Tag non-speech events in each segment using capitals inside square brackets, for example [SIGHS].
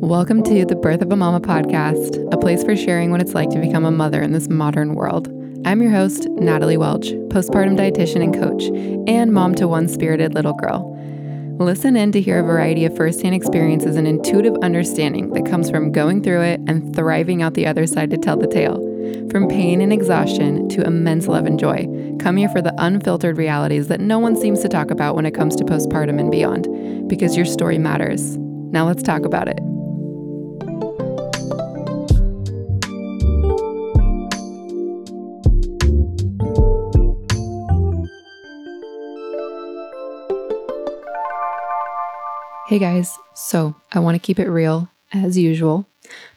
Welcome to the Birth of a Mama podcast, a place for sharing what it's like to become a mother in this modern world. I'm your host, Natalie Welch, postpartum dietitian and coach, and mom to one spirited little girl. Listen in to hear a variety of firsthand experiences and intuitive understanding that comes from going through it and thriving out the other side to tell the tale. From pain and exhaustion to immense love and joy, come here for the unfiltered realities that no one seems to talk about when it comes to postpartum and beyond, because your story matters. Now let's talk about it. Hey guys, so I want to keep it real as usual.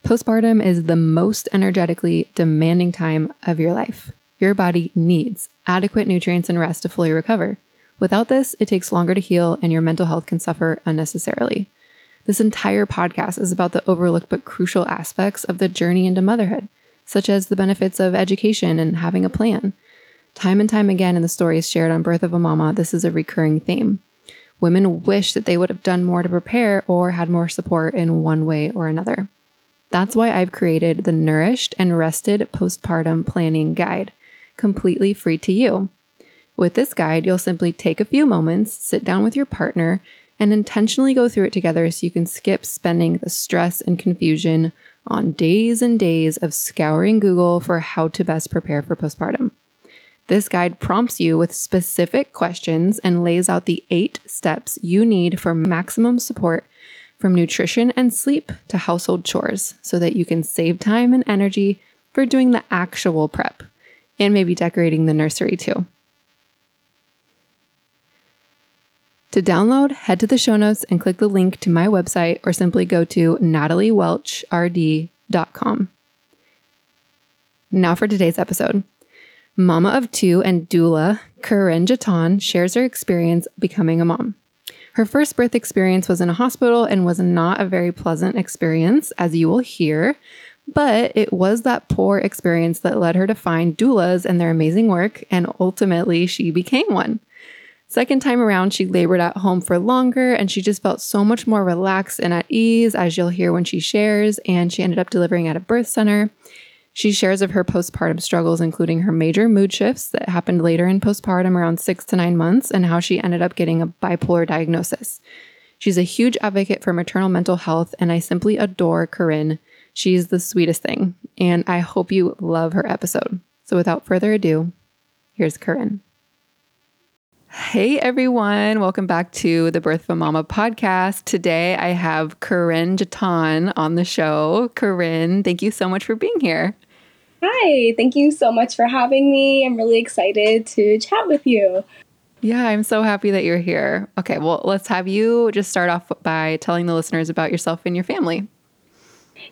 Postpartum is the most energetically demanding time of your life. Your body needs adequate nutrients and rest to fully recover. Without this, it takes longer to heal and your mental health can suffer unnecessarily. This entire podcast is about the overlooked but crucial aspects of the journey into motherhood, such as the benefits of education and having a plan. Time and time again in the stories shared on Birth of a Mama, this is a recurring theme. Women wish that they would have done more to prepare or had more support in one way or another. That's why I've created the Nourished and Rested Postpartum Planning Guide, completely free to you. With this guide, you'll simply take a few moments, sit down with your partner, and intentionally go through it together so you can skip spending the stress and confusion on days and days of scouring Google for how to best prepare for postpartum. This guide prompts you with specific questions and lays out the eight steps you need for maximum support from nutrition and sleep to household chores so that you can save time and energy for doing the actual prep and maybe decorating the nursery too. To download, head to the show notes and click the link to my website or simply go to nataliewelchrd.com. Now for today's episode. Mama of two and doula, Kerynn Jetton, shares her experience becoming a mom. Her first birth experience was in a hospital and was not a very pleasant experience, as you will hear, but it was that poor experience that led her to find doulas and their amazing work, and ultimately she became one. Second time around, she labored at home for longer and she just felt so much more relaxed and at ease, as you'll hear when she shares. And she ended up delivering at a birth center. She shares of her postpartum struggles, including her major mood shifts that happened later in postpartum around six to nine months, and how she ended up getting a bipolar diagnosis. She's a huge advocate for maternal mental health, and I simply adore Kerynn. She's the sweetest thing, and I hope you love her episode. So, without further ado, here's Kerynn. Hey everyone, welcome back to the Birth of a Mama podcast. Today I have Kerynn Jetton on the show. Kerynn, thank you so much for being here. Hi, thank you so much for having me. I'm really excited to chat with you. Yeah, I'm so happy that you're here. Okay, well, let's have you just start off by telling the listeners about yourself and your family.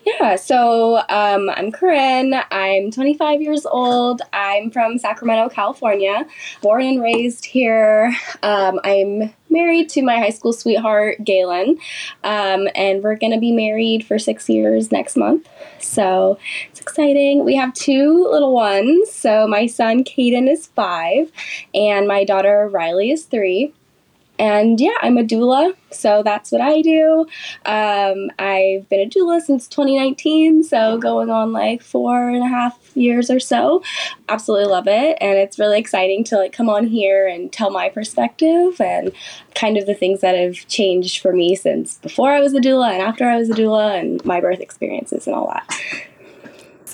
Yeah, so um, I'm Kerynn. I'm 25 years old. I'm from Sacramento, California, born and raised here. Um, I'm married to my high school sweetheart, Galen, um, and we're going to be married for six years next month. So it's exciting. We have two little ones. So my son, Caden, is five, and my daughter, Riley, is three and yeah, I'm a doula, so that's what I do. Um, I've been a doula since 2019, so going on like four and a half years or so. Absolutely love it, and it's really exciting to like come on here and tell my perspective and kind of the things that have changed for me since before I was a doula and after I was a doula and my birth experiences and all that.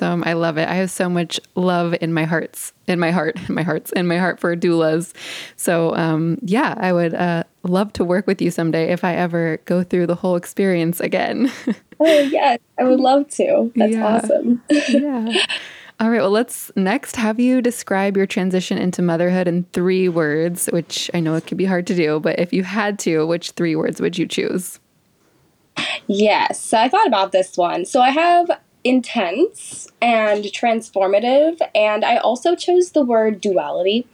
Awesome. I love it. I have so much love in my hearts, in my heart, [LAUGHS] in my hearts, in my heart for doulas. So, um, yeah, I would uh, love to work with you someday if I ever go through the whole experience again. [LAUGHS] oh, yes. I would love to. That's yeah. awesome. yeah. [LAUGHS] All right. Well, let's next have you describe your transition into motherhood in three words, which I know it could be hard to do, but if you had to, which three words would you choose? Yes, I thought about this one. So I have intense and transformative. And I also chose the word duality.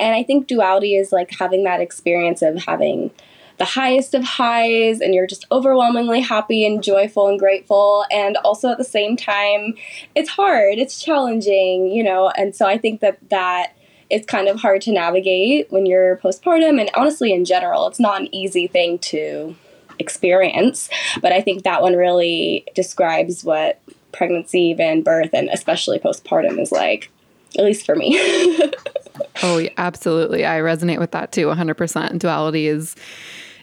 And I think duality is like having that experience of having the highest of highs and you're just overwhelmingly happy and joyful and grateful and also at the same time it's hard it's challenging you know and so i think that that it's kind of hard to navigate when you're postpartum and honestly in general it's not an easy thing to experience. But I think that one really describes what pregnancy, even birth, and especially postpartum is like, at least for me. [LAUGHS] oh, absolutely. I resonate with that too, 100%. Duality is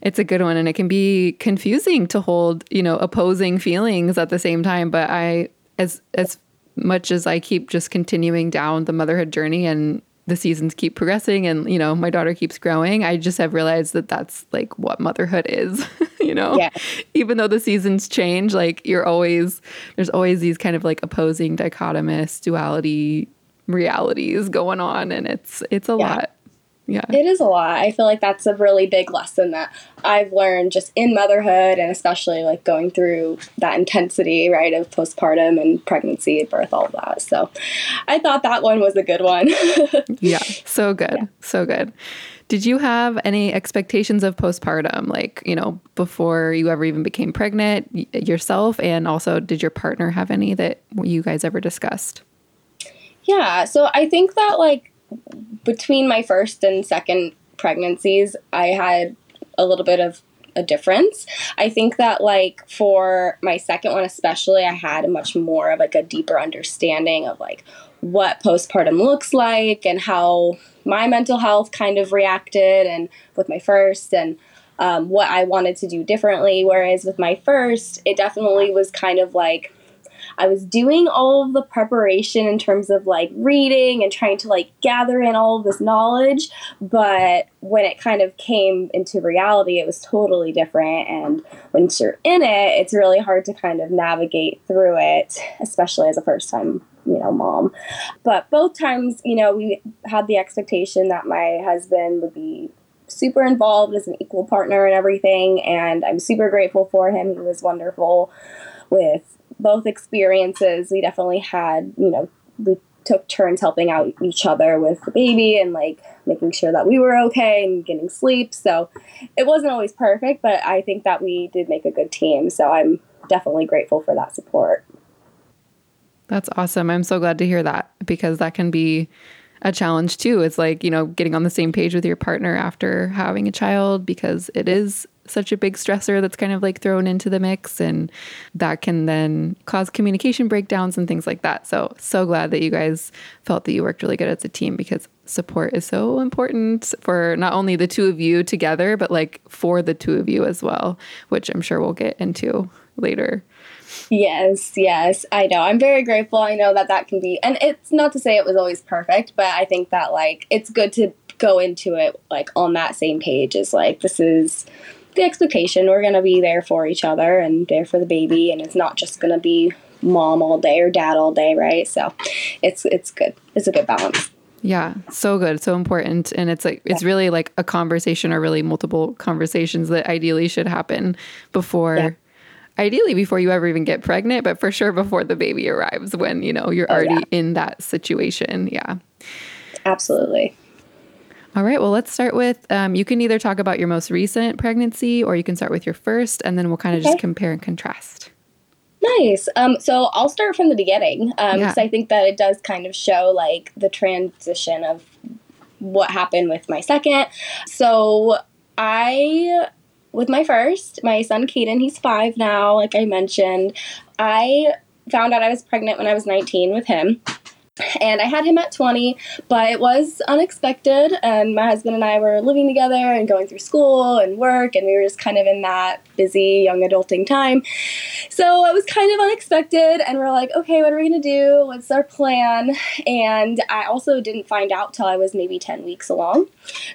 it's a good one and it can be confusing to hold, you know, opposing feelings at the same time, but I as as much as I keep just continuing down the motherhood journey and the seasons keep progressing and you know my daughter keeps growing i just have realized that that's like what motherhood is [LAUGHS] you know yeah. even though the seasons change like you're always there's always these kind of like opposing dichotomous duality realities going on and it's it's a yeah. lot yeah. It is a lot. I feel like that's a really big lesson that I've learned just in motherhood and especially like going through that intensity, right, of postpartum and pregnancy, birth, all of that. So I thought that one was a good one. [LAUGHS] yeah. So good. Yeah. So good. Did you have any expectations of postpartum, like, you know, before you ever even became pregnant yourself? And also, did your partner have any that you guys ever discussed? Yeah. So I think that, like, between my first and second pregnancies, I had a little bit of a difference. I think that like for my second one especially, I had much more of like a deeper understanding of like what postpartum looks like and how my mental health kind of reacted and with my first and um, what I wanted to do differently. Whereas with my first, it definitely was kind of like I was doing all of the preparation in terms of like reading and trying to like gather in all of this knowledge. But when it kind of came into reality, it was totally different. And once you're in it, it's really hard to kind of navigate through it, especially as a first time you know mom but both times you know we had the expectation that my husband would be super involved as an equal partner and everything and i'm super grateful for him he was wonderful with both experiences, we definitely had, you know, we took turns helping out each other with the baby and like making sure that we were okay and getting sleep. So it wasn't always perfect, but I think that we did make a good team. So I'm definitely grateful for that support. That's awesome. I'm so glad to hear that because that can be a challenge too. It's like, you know, getting on the same page with your partner after having a child because it is such a big stressor that's kind of like thrown into the mix and that can then cause communication breakdowns and things like that. So, so glad that you guys felt that you worked really good as a team because support is so important for not only the two of you together, but like for the two of you as well, which I'm sure we'll get into later. Yes, yes, I know. I'm very grateful. I know that that can be, and it's not to say it was always perfect, but I think that like it's good to go into it like on that same page is like this is the expectation we're going to be there for each other and there for the baby and it's not just going to be mom all day or dad all day right so it's it's good it's a good balance yeah, so good, so important, and it's like it's really like a conversation or really multiple conversations that ideally should happen before yeah ideally before you ever even get pregnant, but for sure before the baby arrives when, you know, you're oh, already yeah. in that situation. Yeah. Absolutely. All right. Well, let's start with um, you can either talk about your most recent pregnancy or you can start with your first, and then we'll kind of okay. just compare and contrast. Nice. Um, so I'll start from the beginning because um, yeah. I think that it does kind of show like the transition of what happened with my second. So I with my first, my son Caden, he's five now, like I mentioned. I found out I was pregnant when I was 19 with him and I had him at 20, but it was unexpected. And my husband and I were living together and going through school and work, and we were just kind of in that busy young adulting time. So it was kind of unexpected, and we're like, okay, what are we gonna do? What's our plan? And I also didn't find out till I was maybe 10 weeks along,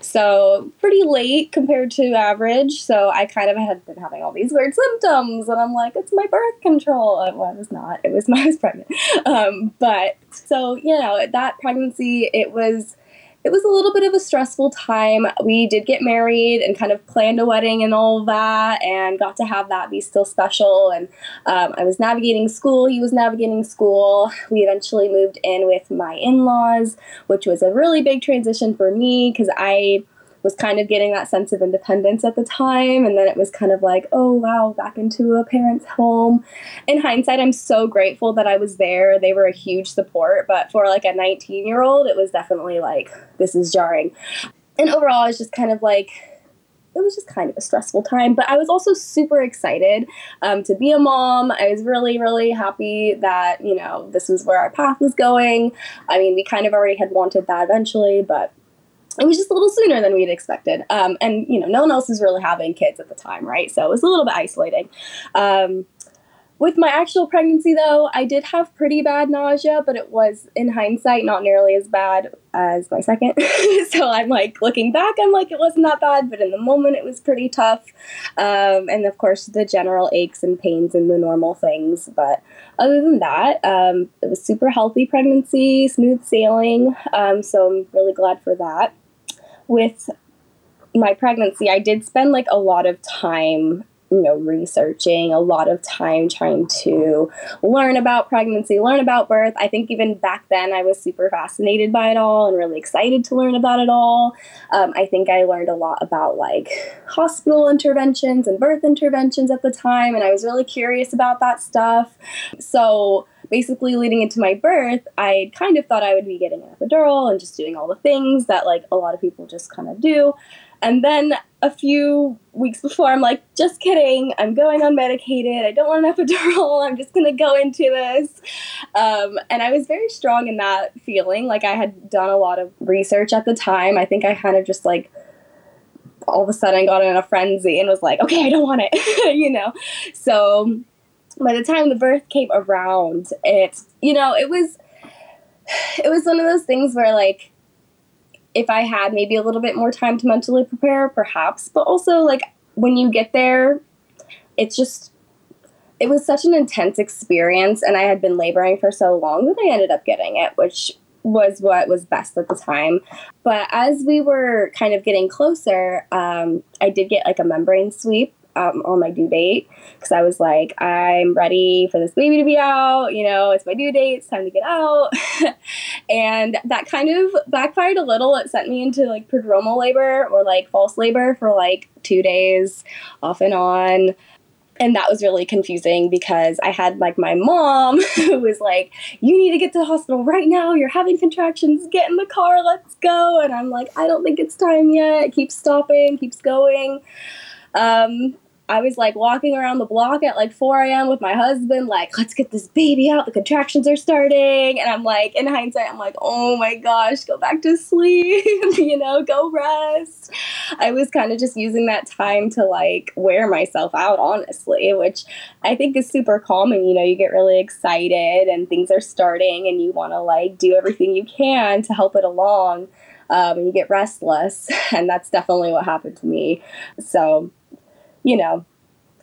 so pretty late compared to average. So I kind of had been having all these weird symptoms, and I'm like, it's my birth control. Well, it was not. It was [LAUGHS] my I was pregnant. Um, but so you know, that pregnancy, it was it was a little bit of a stressful time. We did get married and kind of planned a wedding and all that, and got to have that be still special. And um, I was navigating school, he was navigating school. We eventually moved in with my in laws, which was a really big transition for me because I was kind of getting that sense of independence at the time. And then it was kind of like, oh, wow, back into a parent's home. In hindsight, I'm so grateful that I was there. They were a huge support. But for like a 19 year old, it was definitely like, this is jarring. And overall, it's just kind of like, it was just kind of a stressful time. But I was also super excited um, to be a mom. I was really, really happy that, you know, this was where our path was going. I mean, we kind of already had wanted that eventually, but it was just a little sooner than we'd expected. Um, and, you know, no one else was really having kids at the time, right? So it was a little bit isolating. Um, with my actual pregnancy, though, I did have pretty bad nausea, but it was, in hindsight, not nearly as bad as my second. [LAUGHS] so I'm like, looking back, I'm like, it wasn't that bad, but in the moment, it was pretty tough. Um, and of course, the general aches and pains and the normal things. But other than that, um, it was super healthy pregnancy, smooth sailing. Um, so I'm really glad for that. With my pregnancy, I did spend like a lot of time you know, researching, a lot of time trying to learn about pregnancy, learn about birth. I think even back then I was super fascinated by it all and really excited to learn about it all. Um, I think I learned a lot about like hospital interventions and birth interventions at the time, and I was really curious about that stuff. So, basically leading into my birth, I kind of thought I would be getting an epidural and just doing all the things that like a lot of people just kind of do. And then a few weeks before, I'm like, just kidding. I'm going unmedicated. I don't want an [LAUGHS] epidural. I'm just going to go into this. Um, and I was very strong in that feeling. Like, I had done a lot of research at the time. I think I kind of just like, all of a sudden got in a frenzy and was like, okay, I don't want it, [LAUGHS] you know? So by the time the birth came around, it, you know, it was, it was one of those things where like, if I had maybe a little bit more time to mentally prepare, perhaps. But also, like, when you get there, it's just, it was such an intense experience. And I had been laboring for so long that I ended up getting it, which was what was best at the time. But as we were kind of getting closer, um, I did get like a membrane sweep um, on my due date because I was like, I'm ready for this baby to be out. You know, it's my due date. It's time to get out. [LAUGHS] and that kind of backfired a little. It sent me into like prodromal labor or like false labor for like two days off and on and that was really confusing because I had like my mom [LAUGHS] who was like, You need to get to the hospital right now. You're having contractions. Get in the car. Let's go. And I'm like, I don't think it's time yet. It keeps stopping, keeps going. Um, I was like walking around the block at like 4 a.m. with my husband, like, let's get this baby out. The contractions are starting. And I'm like, in hindsight, I'm like, oh my gosh, go back to sleep, [LAUGHS] you know, go rest. I was kind of just using that time to like wear myself out, honestly, which I think is super calming. You know, you get really excited and things are starting and you want to like do everything you can to help it along. Um, and you get restless. [LAUGHS] And that's definitely what happened to me. So, you know,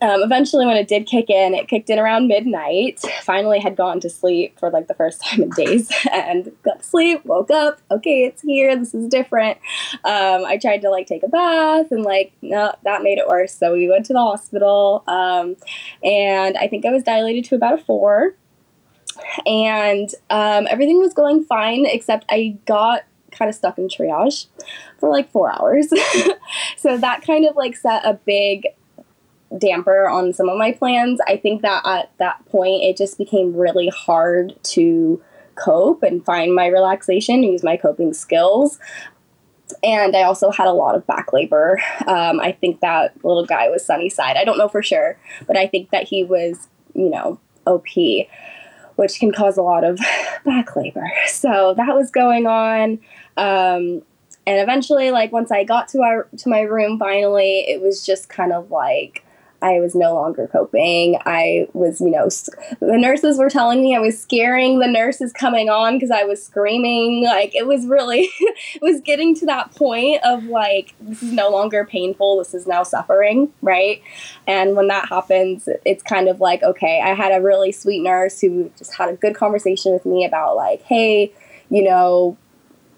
um, eventually when it did kick in, it kicked in around midnight. Finally had gone to sleep for like the first [LAUGHS] time in days and got to sleep, woke up, okay, it's here, this is different. Um, I tried to like take a bath and like, no, that made it worse. So we went to the hospital um, and I think I was dilated to about a four. And um, everything was going fine, except I got kind of stuck in triage for like four hours. [LAUGHS] so that kind of like set a big damper on some of my plans. I think that at that point, it just became really hard to cope and find my relaxation, use my coping skills. And I also had a lot of back labor. Um, I think that little guy was sunny side. I don't know for sure, but I think that he was, you know, OP, which can cause a lot of [LAUGHS] back labor. So that was going on. Um, and eventually, like once I got to our to my room, finally, it was just kind of like I was no longer coping. I was, you know, the nurses were telling me I was scaring the nurses coming on because I was screaming. Like, it was really, [LAUGHS] it was getting to that point of like, this is no longer painful. This is now suffering, right? And when that happens, it's kind of like, okay, I had a really sweet nurse who just had a good conversation with me about, like, hey, you know,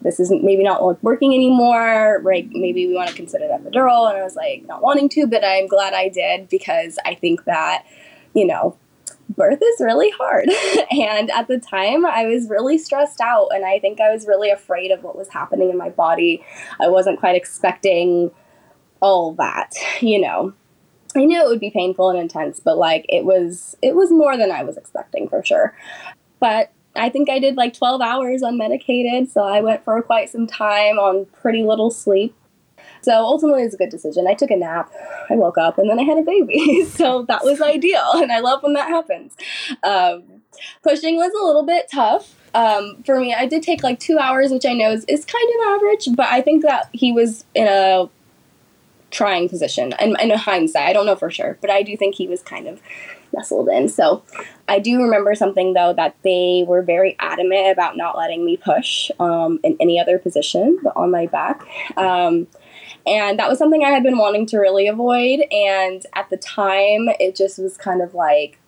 this isn't maybe not working anymore, right? Maybe we want to consider that epidural. And I was like, not wanting to, but I'm glad I did because I think that, you know, birth is really hard. [LAUGHS] and at the time, I was really stressed out. And I think I was really afraid of what was happening in my body. I wasn't quite expecting all that, you know. I knew it would be painful and intense, but like it was it was more than I was expecting for sure. But I think I did like 12 hours unmedicated, so I went for quite some time on pretty little sleep. So ultimately, it was a good decision. I took a nap, I woke up, and then I had a baby. [LAUGHS] so that was ideal, and I love when that happens. Um, pushing was a little bit tough. Um, for me, I did take like two hours, which I know is, is kind of average, but I think that he was in a trying position. And in hindsight, I don't know for sure, but I do think he was kind of nestled in. So I do remember something though that they were very adamant about not letting me push um, in any other position but on my back. Um, and that was something I had been wanting to really avoid. And at the time, it just was kind of like,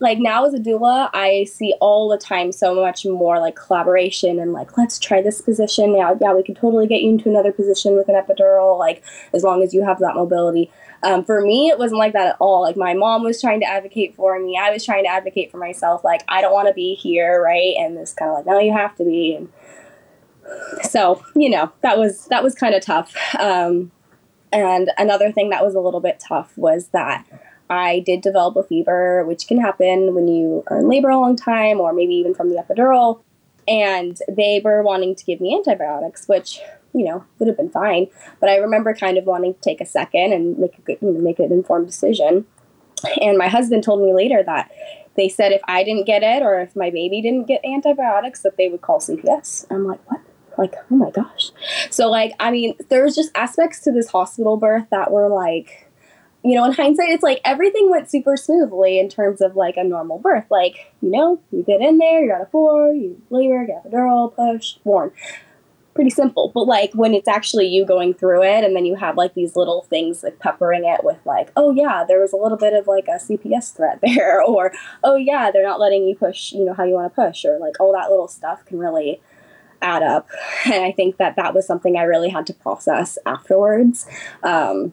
like now as a doula, I see all the time so much more like collaboration and like let's try this position. Yeah, yeah, we can totally get you into another position with an epidural, like as long as you have that mobility. Um, for me, it wasn't like that at all. Like my mom was trying to advocate for me. I was trying to advocate for myself. Like I don't want to be here, right? And this kind of like, no, you have to be. And so you know that was that was kind of tough. Um, and another thing that was a little bit tough was that I did develop a fever, which can happen when you are in labor a long time, or maybe even from the epidural. And they were wanting to give me antibiotics, which you know, would have been fine. But I remember kind of wanting to take a second and make a good, you know, make an informed decision. And my husband told me later that they said if I didn't get it or if my baby didn't get antibiotics, that they would call CPS. I'm like, what? Like, oh my gosh. So, like, I mean, there's just aspects to this hospital birth that were like, you know, in hindsight, it's like everything went super smoothly in terms of like a normal birth. Like, you know, you get in there, you're at a four, you labor, get epidural, push, born pretty simple. But like when it's actually you going through it and then you have like these little things like peppering it with like, oh yeah, there was a little bit of like a CPS threat [LAUGHS] there, or oh yeah, they're not letting you push, you know, how you want to push, or like all that little stuff can really add up. And I think that that was something I really had to process afterwards. Um,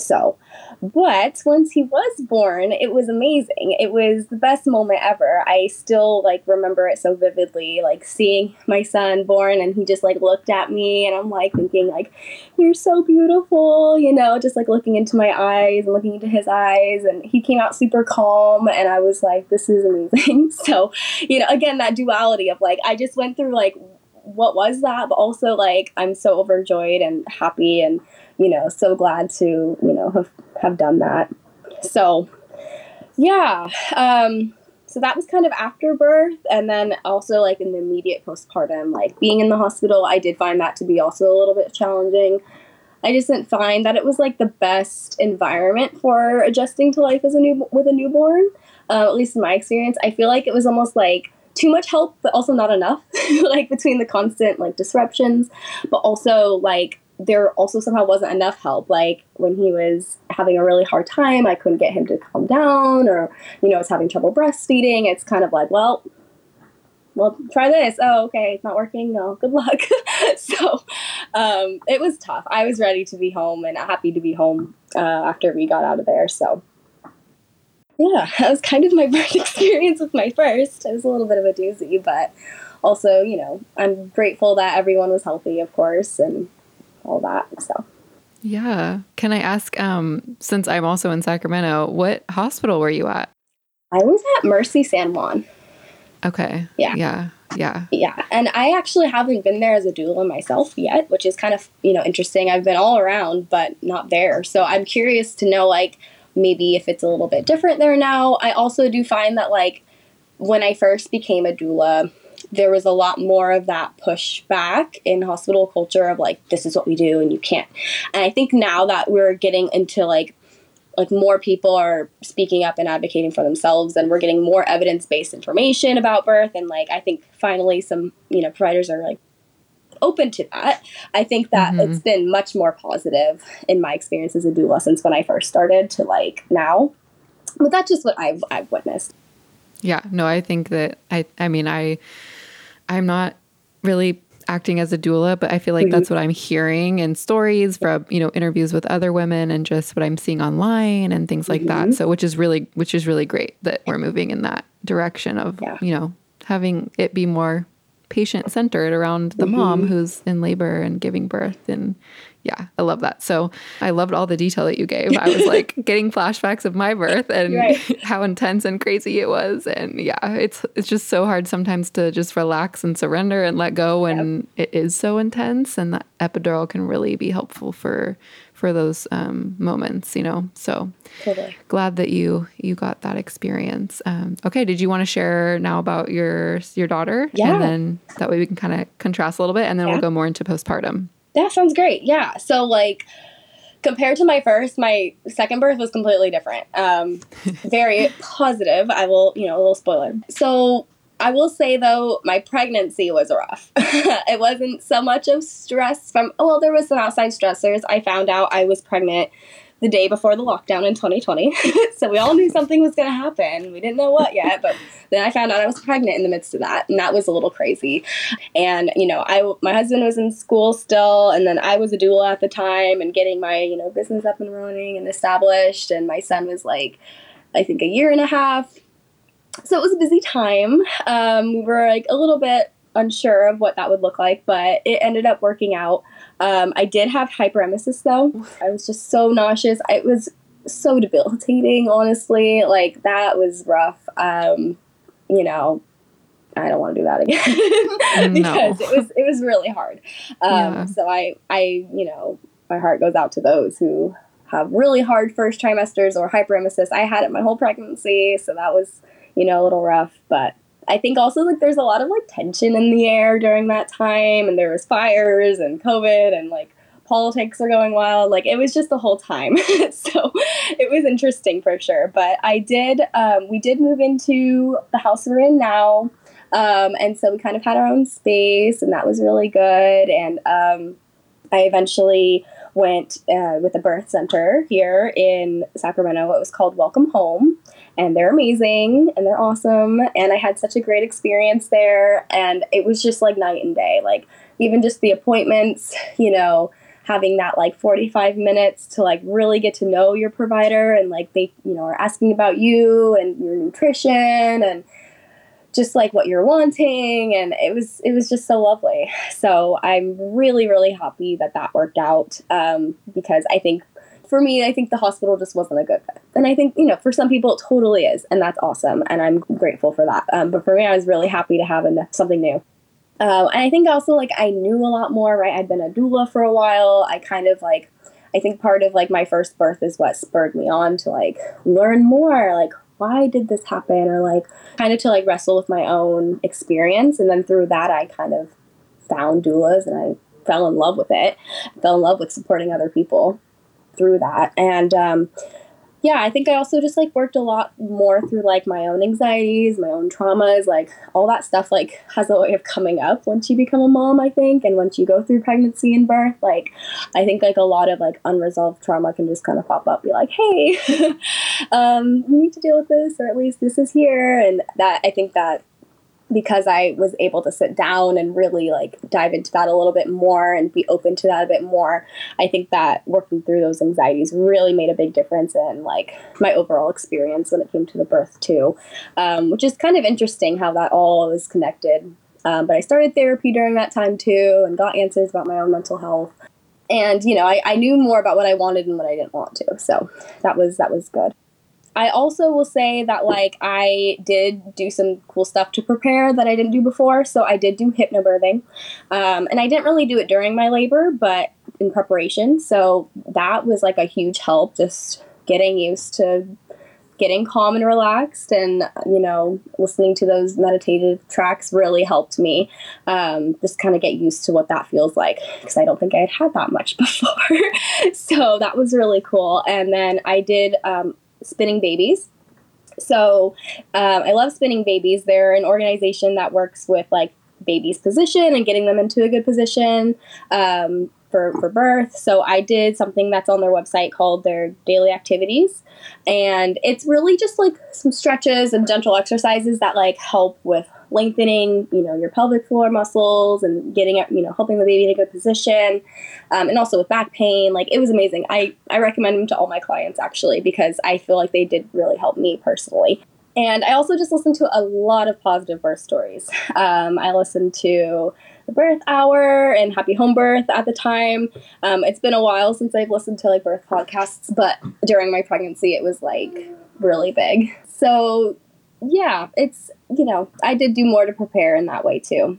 so, but once he was born, it was amazing. It was the best moment ever. I still like remember it so vividly, like seeing my son born and he just like looked at me and I'm like thinking like you're so beautiful, you know, just like looking into my eyes and looking into his eyes and he came out super calm and I was like this is amazing. [LAUGHS] so, you know, again that duality of like I just went through like what was that, but also like I'm so overjoyed and happy and you know, so glad to, you know, have, have done that. So, yeah. Um, so that was kind of after birth. And then also, like, in the immediate postpartum, like being in the hospital, I did find that to be also a little bit challenging. I just didn't find that it was like the best environment for adjusting to life as a new with a newborn. Uh, at least in my experience, I feel like it was almost like too much help, but also not enough. [LAUGHS] like between the constant like disruptions, but also like there also somehow wasn't enough help. Like when he was having a really hard time, I couldn't get him to calm down, or you know, was having trouble breastfeeding. It's kind of like, well, well, try this. Oh, okay, it's not working. No, good luck. [LAUGHS] so um, it was tough. I was ready to be home and happy to be home uh, after we got out of there. So yeah, [LAUGHS] that was kind of my birth [LAUGHS] experience with my first. It was a little bit of a doozy, but also, you know, I'm grateful that everyone was healthy, of course, and all that. So. Yeah. Can I ask, um, since I'm also in Sacramento, what hospital were you at? I was at Mercy San Juan. Okay. Yeah. Yeah. Yeah. Yeah. And I actually haven't been there as a doula myself yet, which is kind of, you know, interesting. I've been all around, but not there. So I'm curious to know, like, maybe if it's a little bit different there now. I also do find that, like, when I first became a doula, there was a lot more of that pushback in hospital culture of like this is what we do and you can't. And i think now that we're getting into like like more people are speaking up and advocating for themselves and we're getting more evidence-based information about birth and like i think finally some you know providers are like open to that i think that mm-hmm. it's been much more positive in my experience as a doula since when i first started to like now. But that's just what i've i've witnessed. Yeah no i think that i i mean i I'm not really acting as a doula, but I feel like mm-hmm. that's what I'm hearing in stories from, you know, interviews with other women and just what I'm seeing online and things like mm-hmm. that. So which is really which is really great that we're moving in that direction of, yeah. you know, having it be more patient centered around the mm-hmm. mom who's in labor and giving birth and yeah, I love that. So I loved all the detail that you gave. I was like [LAUGHS] getting flashbacks of my birth and right. [LAUGHS] how intense and crazy it was. And yeah, it's it's just so hard sometimes to just relax and surrender and let go when yep. it is so intense. And that epidural can really be helpful for for those um, moments, you know. So totally. glad that you you got that experience. Um, okay, did you want to share now about your your daughter? Yeah. And then that way we can kind of contrast a little bit, and then yeah. we'll go more into postpartum. That sounds great. Yeah. So like compared to my first, my second birth was completely different. Um, [LAUGHS] very positive. I will, you know, a little spoiler. So I will say though, my pregnancy was rough. [LAUGHS] it wasn't so much of stress from, oh, well, there was some outside stressors. I found out I was pregnant the day before the lockdown in 2020. [LAUGHS] so we all knew something was going to happen. We didn't know what yet, but then I found out I was pregnant in the midst of that, and that was a little crazy. And you know, I my husband was in school still, and then I was a doula at the time and getting my you know business up and running and established, and my son was like, I think a year and a half. So it was a busy time. Um, we were like a little bit unsure of what that would look like, but it ended up working out. Um, I did have hyperemesis though. I was just so nauseous. It was so debilitating, honestly. Like that was rough. Um, you know, I don't want to do that again [LAUGHS] because it was it was really hard. Um, yeah. So I I you know my heart goes out to those who have really hard first trimesters or hyperemesis. I had it my whole pregnancy, so that was you know a little rough, but I think also like there's a lot of like tension in the air during that time, and there was fires and COVID and like politics are going wild. Like it was just the whole time. [LAUGHS] so it was interesting for sure. But I did, um, we did move into the house we're in now. Um, and so we kind of had our own space, and that was really good. And um, I eventually went uh, with a birth center here in Sacramento. It was called Welcome Home, and they're amazing and they're awesome. And I had such a great experience there, and it was just like night and day. Like even just the appointments, you know, having that like 45 minutes to like really get to know your provider and like they you know are asking about you and your nutrition and just like what you're wanting and it was it was just so lovely. So i'm really really happy that that worked out um, because i think for me i think the hospital just wasn't a good fit. And i think you know for some people it totally is and that's awesome and i'm grateful for that. Um, but for me i was really happy to have something new. Um, and i think also like i knew a lot more right? I'd been a doula for a while. I kind of like i think part of like my first birth is what spurred me on to like learn more like why did this happen? Or like kind of to like wrestle with my own experience. And then through that i kind of found doulas and i fell in love with it. Fell in love with supporting other people through that. And um, yeah, I think I also just like worked a lot more through like my own anxieties, my own traumas, like all that stuff like has a way of coming up once you become a mom, I think, and once you go through pregnancy and birth, like I think like a lot of like unresolved trauma can just kind of pop up, be like, "Hey, [LAUGHS] um, we need to deal with this or at least this is here." And that I think that because I was able to sit down and really like dive into that a little bit more and be open to that a bit more, I think that working through those anxieties really made a big difference in like my overall experience when it came to the birth too, um, which is kind of interesting how that all is connected. Um, but I started therapy during that time too and got answers about my own mental health. And you know, I, I knew more about what I wanted and what I didn't want to. So that was that was good. I also will say that like I did do some cool stuff to prepare that I didn't do before. So I did do hypnobirthing, um, and I didn't really do it during my labor, but in preparation. So that was like a huge help, just getting used to getting calm and relaxed, and you know, listening to those meditative tracks really helped me. Um, just kind of get used to what that feels like because I don't think I had had that much [LAUGHS] before. so that was really cool. And then I did. Um, Spinning Babies. So um, I love Spinning Babies. They're an organization that works with like babies' position and getting them into a good position. Um, for, for birth. So I did something that's on their website called their daily activities. And it's really just like some stretches and gentle exercises that like help with lengthening, you know, your pelvic floor muscles and getting, you know, helping the baby in a good position. Um, and also with back pain. Like it was amazing. I, I recommend them to all my clients actually because I feel like they did really help me personally. And I also just listened to a lot of positive birth stories. Um, I listened to the birth hour and happy home birth at the time. Um, it's been a while since I've listened to like birth podcasts, but during my pregnancy, it was like really big. So yeah, it's, you know, I did do more to prepare in that way too.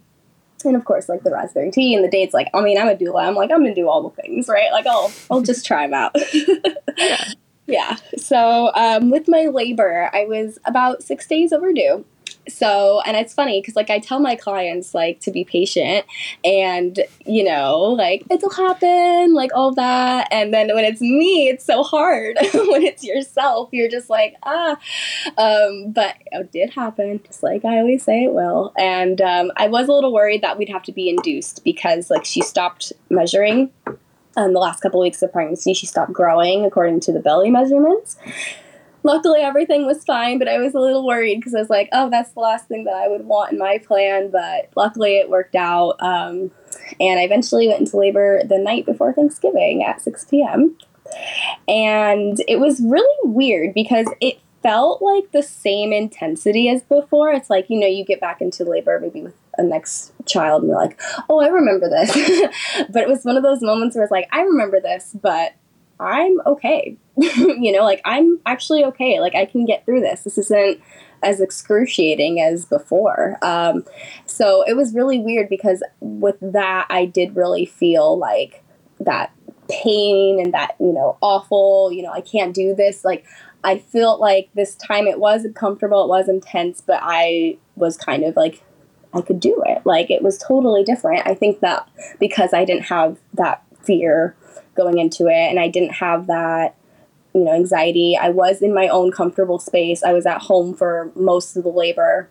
And of course, like the raspberry tea and the dates, like, I mean, I'm a doula. I'm like, I'm going to do all the things, right? Like, I'll, I'll just try them out. yeah. [LAUGHS] Yeah. So um, with my labor, I was about six days overdue so and it's funny because like i tell my clients like to be patient and you know like it'll happen like all that. And then when it's me it's so hard. [LAUGHS] When it's yourself you're just like ah. Um, but it did happen just like i always say it will. And um, i was a little worried that we'd have to be induced because like she stopped measuring um, the last couple weeks of pregnancy. She stopped growing according to the belly measurements luckily everything was fine but i was a little worried because i was like oh that's the last thing that i would want in my plan but luckily it worked out um, and i eventually went into labor the night before thanksgiving at 6 p.m and it was really weird because it felt like the same intensity as before. It's like you know you get back into labor maybe with a next child and you're like oh i remember this. [LAUGHS] But it was one of those moments where it's like i remember this but I'm okay. [LAUGHS] you know, like I'm actually okay. Like I can get through this. This isn't as excruciating as before. Um, so it was really weird because with that, I did really feel like that pain and that, you know, awful, you know, I can't do this. Like I felt like this time it was uncomfortable, it was intense, but I was kind of like, I could do it. Like it was totally different. I think that because I didn't have that fear going into it and I didn't have that you know anxiety. I was in my own comfortable space. I was at home for most of the labor.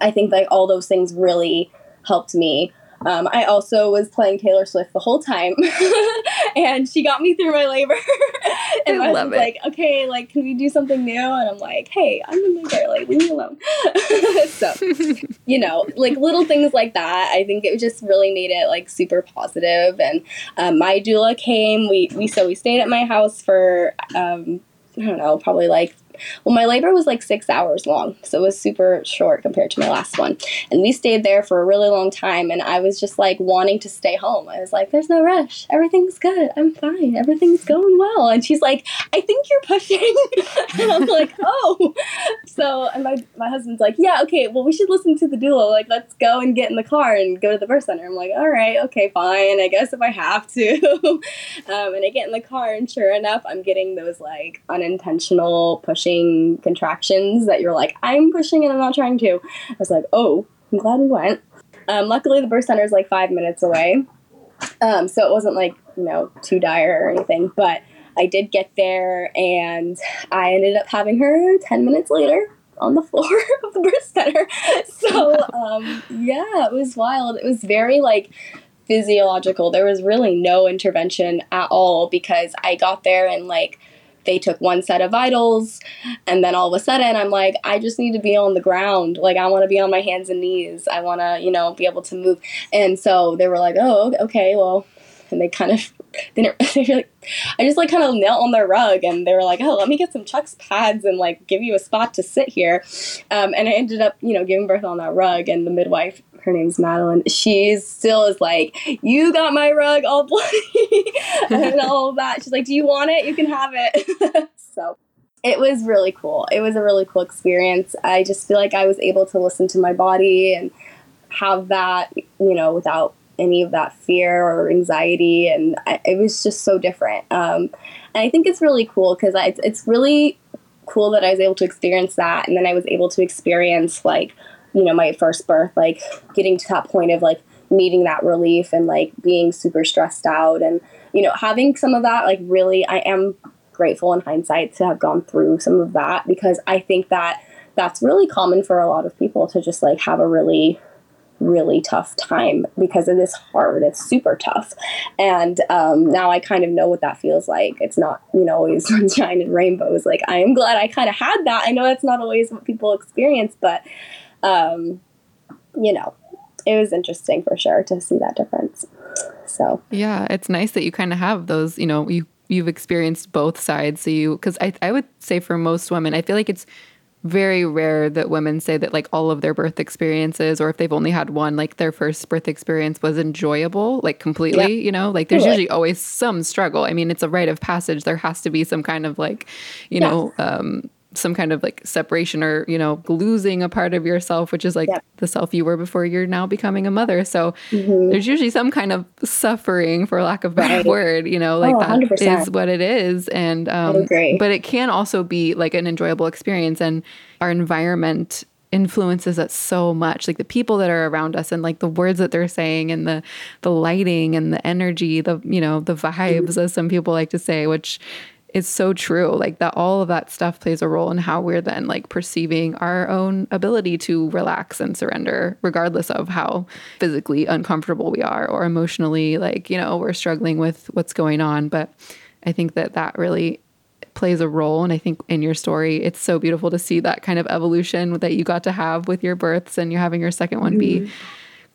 I think like all those things really helped me um, I also was playing Taylor Swift the whole time, [LAUGHS] and she got me through my labor. [LAUGHS] and I, I was like, "Okay, like, can we do something new?" And I'm like, "Hey, I'm in labor. Like, leave me alone." [LAUGHS] so, you know, like little things like that. I think it just really made it like super positive. And um, my doula came. We we so we stayed at my house for um, I don't know, probably like well, my labor was like six hours long, so it was super short compared to my last one. And we stayed there for a really long time, and I was just like wanting to stay home. I was like, there's no rush. Everything's good. I'm fine. Everything's going well. And she's like, I think you're pushing. [LAUGHS] and I'm like, [LAUGHS] oh. So, and my, my husband's like, yeah, okay, well, we should listen to the doula. Like, let's go and get in the car and go to the birth center. I'm like, all right, okay, fine. I guess if I have to. [LAUGHS] um, and I get in the car, and sure enough, I'm getting those like unintentional pushing pushing contractions that you're like, I'm pushing and I'm not trying to. I was like, oh, I'm glad we went. Um, luckily, the birth center is like five minutes away. Um, so it wasn't like, you know, too dire or anything. But I did get there and I ended up having her 10 minutes later on the [LAUGHS] floor of the birth center. So, um, yeah, it was wild. It was very like physiological. There was really no intervention at all because I got there and like they took one set of vitals and then all of a sudden i'm like i just need to be on the ground. Like i want to be on my hands and knees. I want to you know be able to move. And so they were like oh okay well and they kind of [LAUGHS] didn't [LAUGHS] they like I just like kind of knelt on their rug and they were like, oh, let me get some Chux pads and like give you a spot to sit here. Um, and I ended up, you know, giving birth on that rug. And the midwife, her name's Madeline, she still is like, you got my rug all [LAUGHS] bloody and all that. She's like, do you want it? You can have it. so it was really cool. It was a really cool experience. I just feel like I was able to listen to my body and have that, you know, without any of that fear or anxiety, and I, it was just so different. Um, and I think it's really cool because it's, it's really cool that I was able to experience that, and then I was able to experience like you know my first birth, like getting to that point of like needing that relief and like being super stressed out, and you know having some of that like really I am grateful in hindsight to have gone through some of that because I think that that's really common for a lot of people to just like have a really really tough time because it is hard. It's super tough. And um, now I kind of know what that feels like. It's not, you know, always [LAUGHS] sunshine and rainbows. Like, I am glad I kind of had that. I know that's not always what people experience, but, um, you know, it was interesting for sure to see that difference. So, yeah, it's nice that you kind of have those, you know, you, you've experienced both sides. So you, cause I, I would say for most women, I feel like it's very rare that women say that like all of their birth experiences or if they've only had one like their first birth experience was enjoyable like completely yeah. you know like there's usually always some struggle i mean it's a rite of passage there has to be some kind of like you yeah. know um some kind of like separation or you know losing a part of yourself which is like yep. the self you were before you're now becoming a mother so mm-hmm. there's usually some kind of suffering for lack of better right. word you know like oh, that 100%. is what it is and um but it can also be like an enjoyable experience and our environment influences us so much like the people that are around us and like the words that they're saying and the the lighting and the energy the you know the vibes mm-hmm. as some people like to say which is so true. Like that, all of that stuff plays a role in how we're then like perceiving our own ability to relax and surrender, regardless of how physically uncomfortable we are or emotionally, like, you know, we're struggling with what's going on. But I think that that really plays a role. And I think in your story, it's so beautiful to see that kind of evolution that you got to have with your births and you're having your second one mm-hmm. be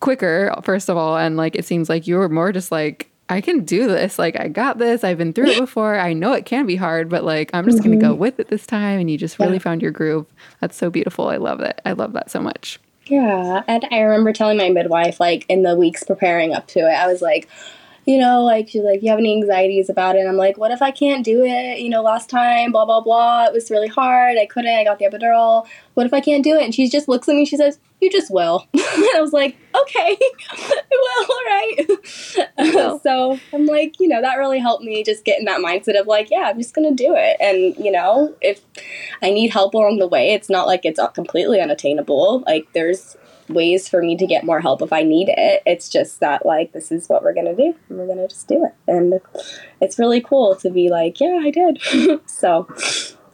quicker, first of all. And like, it seems like you were more just like, I can do this. Like, I got this. I've been through it before. I know it can be hard, but like, I'm just mm-hmm. going to go with it this time. And you just really yeah. found your groove. That's so beautiful. I love it. I love that so much. Yeah. And I remember telling my midwife, like, in the weeks preparing up to it, I was like, you know, like she's like, you have any anxieties about it? And I'm like, what if I can't do it? You know, last time, blah blah blah. It was really hard. I couldn't. I got the epidural. What if I can't do it? And she just looks at me. She says, you just will. [LAUGHS] and I was like, okay, [LAUGHS] I will. All right. [LAUGHS] so I'm like, you know, that really helped me just get in that mindset of like, yeah, I'm just gonna do it. And you know, if I need help along the way, it's not like it's completely unattainable. Like there's ways for me to get more help if I need it. It's just that like this is what we're gonna do. And we're gonna just do it. And it's really cool to be like, yeah, I did. so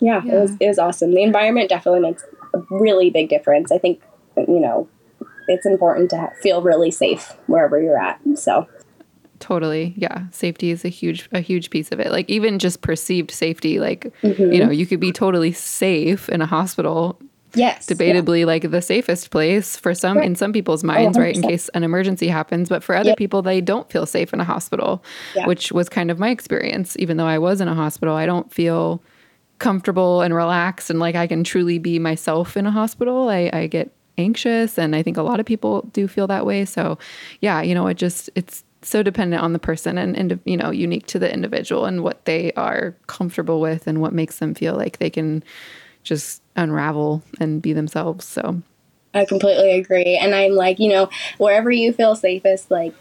yeah, yeah, it was it was awesome. The environment definitely makes a really big difference. I think you know it's important to feel really safe wherever you're at. So totally yeah safety is a huge a huge piece of it like even just perceived safety like mm-hmm. you know you could be totally safe in a hospital yes debatably yeah. like the safest place for some right. in some people's minds oh, right in case an emergency happens but for other yep. people they don't feel safe in a hospital yeah. which was kind of my experience even though i was in a hospital i don't feel comfortable and relaxed and like i can truly be myself in a hospital i, I get anxious and i think a lot of people do feel that way so yeah you know it just it's so dependent on the person and, and you know unique to the individual and what they are comfortable with and what makes them feel like they can just unravel and be themselves. So I completely agree. And I'm like, you know, wherever you feel safest, like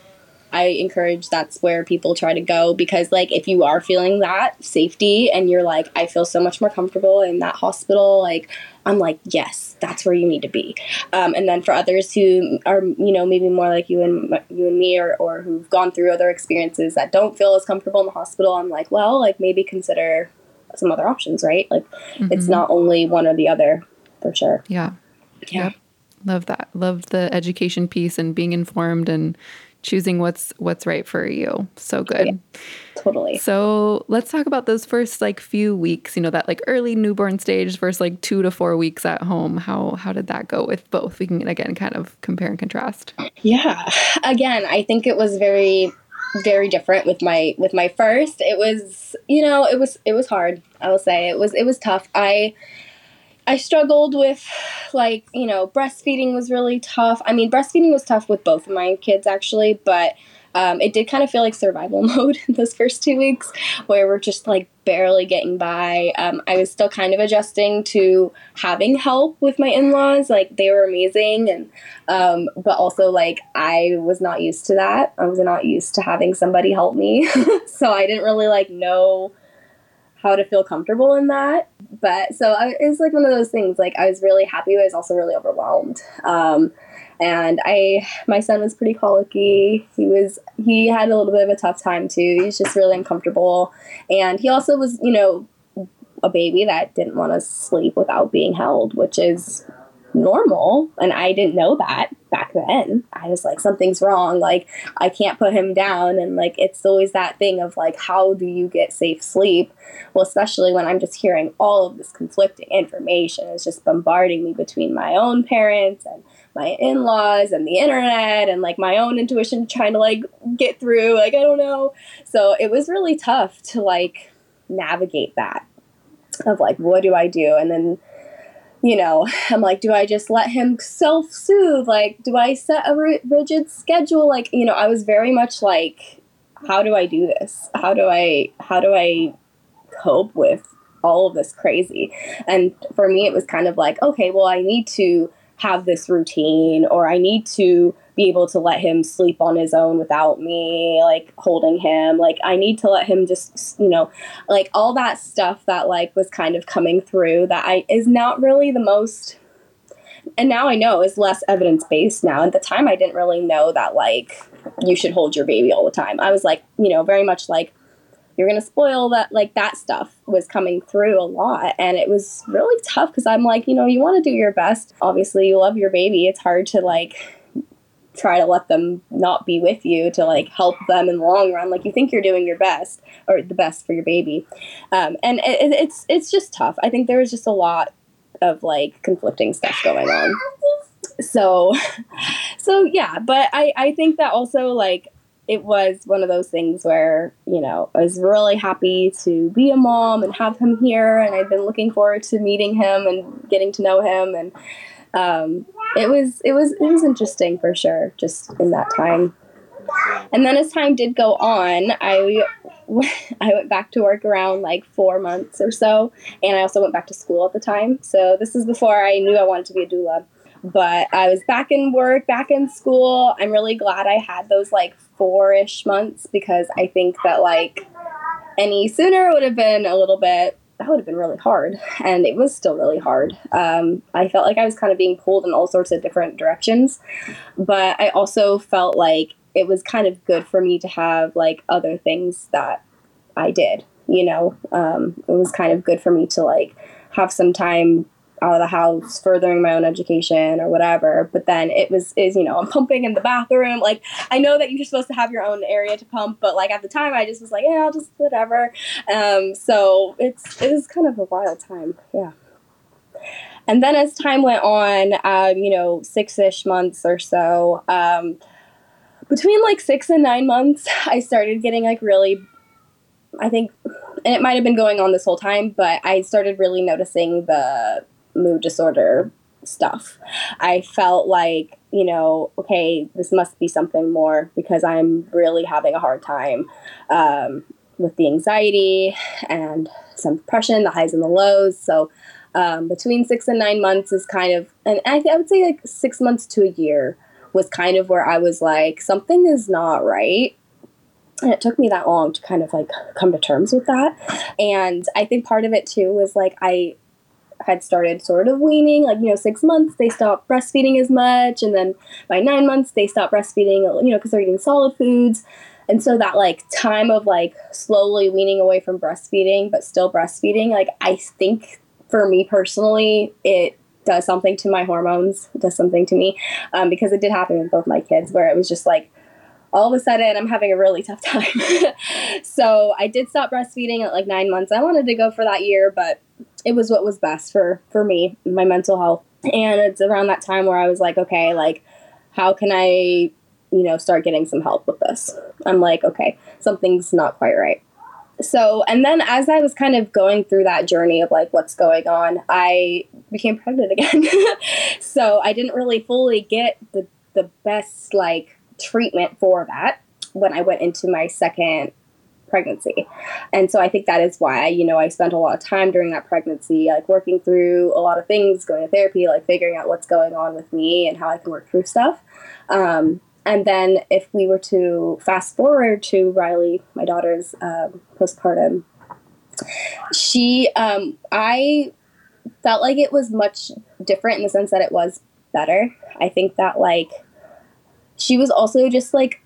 I encourage that's where people try to go because like if you are feeling that safety and you're like I feel so much more comfortable in that hospital like I'm like yes that's where you need to be um, and then for others who are you know maybe more like you and you and me or, or who've gone through other experiences that don't feel as comfortable in the hospital I'm like well like maybe consider some other options, right? Like mm-hmm. it's not only one or the other for sure. Yeah. Yeah. Yep. Love that. Love the education piece and being informed and choosing what's what's right for you. So good. Yeah, totally. So let's talk about those first like few weeks, you know, that like early newborn stage versus like two to four weeks at home. How how did that go with both? We can again kind of compare and contrast. Yeah. Again, I think it was very very different with my with my first it was you know it was it was hard i will say it was it was tough i i struggled with like you know breastfeeding was really tough i mean breastfeeding was tough with both of my kids actually but um, it did kind of feel like survival [LAUGHS] mode in those first two weeks where we're just like barely getting by. Um, I was still kind of adjusting to having help with my in laws. Like they were amazing, and um, but also like I was not used to that. I was not used to having somebody help me, [LAUGHS] so I didn't really like know how to feel comfortable in that. But so I, it was like one of those things. Like I was really happy, but I was also really overwhelmed. Um, and I my son was pretty colicky. He was he had a little bit of a tough time too. He was just really uncomfortable, and he also was you know a baby that didn't want to sleep without being held, which is normal and i didn't know that back then i was like something's wrong like i can't put him down. And like it's always that thing of like how do you get safe sleep? Well especially when i'm just hearing all of this conflicting information. It's just bombarding me between my own parents and my in-laws and the internet and like my own intuition trying to like get through like i don't know. So it was really tough to like navigate that of like what do i do? And then you know, [SIGHS] I'm like, do I just let him self soothe? Like, do I set a r- rigid schedule? Like, you know, I was very much like, how do I do this? How do I, how do I cope with all of this crazy? And for me, it was kind of like, okay, well, I need to have this routine or I need to be able to let him sleep on his own without me like holding him. Like i need to let him just you know like all that stuff that like was kind of coming through that i is not really the most and now i know is less evidence based now. At the time i didn't really know that like you should hold your baby all the time. I was like you know very much like you're gonna spoil that like that stuff was coming through a lot. And it was really tough because i'm like you know you want to do your best. Obviously you love your baby. It's hard to like try to let them not be with you to like help them in the long run. Like you think you're doing your best or the best for your baby. Um, and it, it's it's just tough. I think there was just a lot of like conflicting stuff going on. So [LAUGHS] so yeah. But i i think that also like it was one of those things where you know i was really happy to be a mom and have him here and i've been looking forward to meeting him and getting to know him. And um, it was it was it was interesting for sure just in that time. And then as time did go on i [LAUGHS] i went back to work around like four months or so and i also went back to school at the time. So this is before i knew i wanted to be a doula. But i was back in work back in school. I'm really glad i had those like four-ish months because i think that like any sooner would have been a little bit that would have been really hard. And it was still really hard. Um, I felt like I was kind of being pulled in all sorts of different directions. But I also felt like it was kind of good for me to have like other things that I did. You know, um, it was kind of good for me to like have some time out of the house furthering my own education or whatever. But then it was is you know i'm pumping in the bathroom. Like i know that you're supposed to have your own area to pump but like at the time i just was like yeah i'll just whatever. Um, so it's it was kind of a wild time. Yeah. And then as time went on um, you know six-ish months or so um, between like six and nine months i started getting like really i think and it might have been going on this whole time but i started really noticing the mood disorder stuff. I felt like, you know, okay, this must be something more because I'm really having a hard time um, with the anxiety and some depression, the highs and the lows. So um, between six and nine months is kind of, and I, I would say like six months to a year was kind of where I was like, something is not right and it took me that long to kind of like come to terms with that and i think part of it too was like i had started sort of weaning. Like, you know, six months, they stopped breastfeeding as much. And then by nine months, they stopped breastfeeding, you know, because they're eating solid foods. And so that like time of like slowly weaning away from breastfeeding, but still breastfeeding, like, I think for me personally, it does something to my hormones, does something to me. Um, because it did happen with both my kids where it was just like, all of a sudden I'm having a really tough [LAUGHS] time. so I did stop breastfeeding at like nine months. I wanted to go for that year, but it was what was best for for me, my mental health. And it's around that time where I was like, okay, like how can I, you know, start getting some help with this? I'm like, okay, something's not quite right. So, and then as I was kind of going through that journey of like what's going on, I became pregnant again. [LAUGHS] so, I didn't really fully get the the best like treatment for that when I went into my second pregnancy. And so I think that is why, you know, I spent a lot of time during that pregnancy, like working through a lot of things, going to therapy, like figuring out what's going on with me and how I can work through stuff. Um, and then if we were to fast forward to Riley, my daughter's um, postpartum, she, um, I felt like it was much different in the sense that it was better. I think that like she was also just like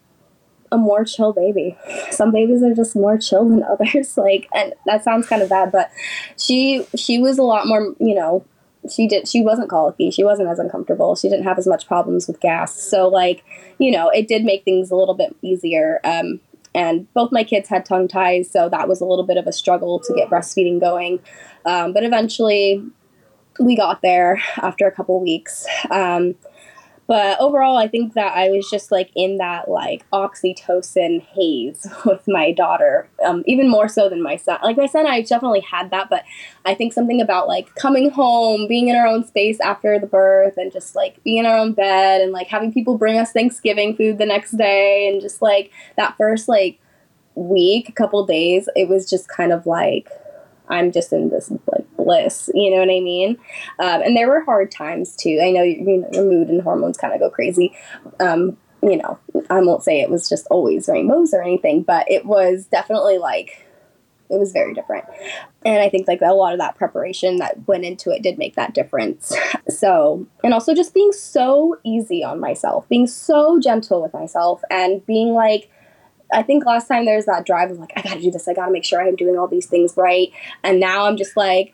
a more chill baby. Some babies are just more chill than [LAUGHS] others. Like, and that sounds kind of bad, but she she was a lot more. You know, she did. She wasn't colicky. She wasn't as uncomfortable. She didn't have as much problems with gas. So, like, you know, it did make things a little bit easier. Um, and both my kids had tongue ties, so that was a little bit of a struggle to get breastfeeding going. Um, but eventually, we got there after a couple weeks. Um, But overall, I think that I was just like in that like oxytocin haze [LAUGHS] with my daughter, um, even more so than my son. Like my son, I definitely had that, but I think something about like coming home, being in our own space after the birth, and just like being in our own bed and like having people bring us Thanksgiving food the next day, and just like that first like week, a couple days, it was just kind of like I'm just in this like bliss, you know what I mean? Um, and there were hard times too. I know, you know your mood and hormones kind of go crazy. Um, you know, I won't say it was just always rainbows or anything, but it was definitely like it was very different. And I think like a lot of that preparation that went into it did make that difference. [LAUGHS] So, and also just being so easy on myself, being so gentle with myself and being like I think last time there was that drive of like, I gotta do this, I gotta make sure I'm doing all these things right. And now I'm just like,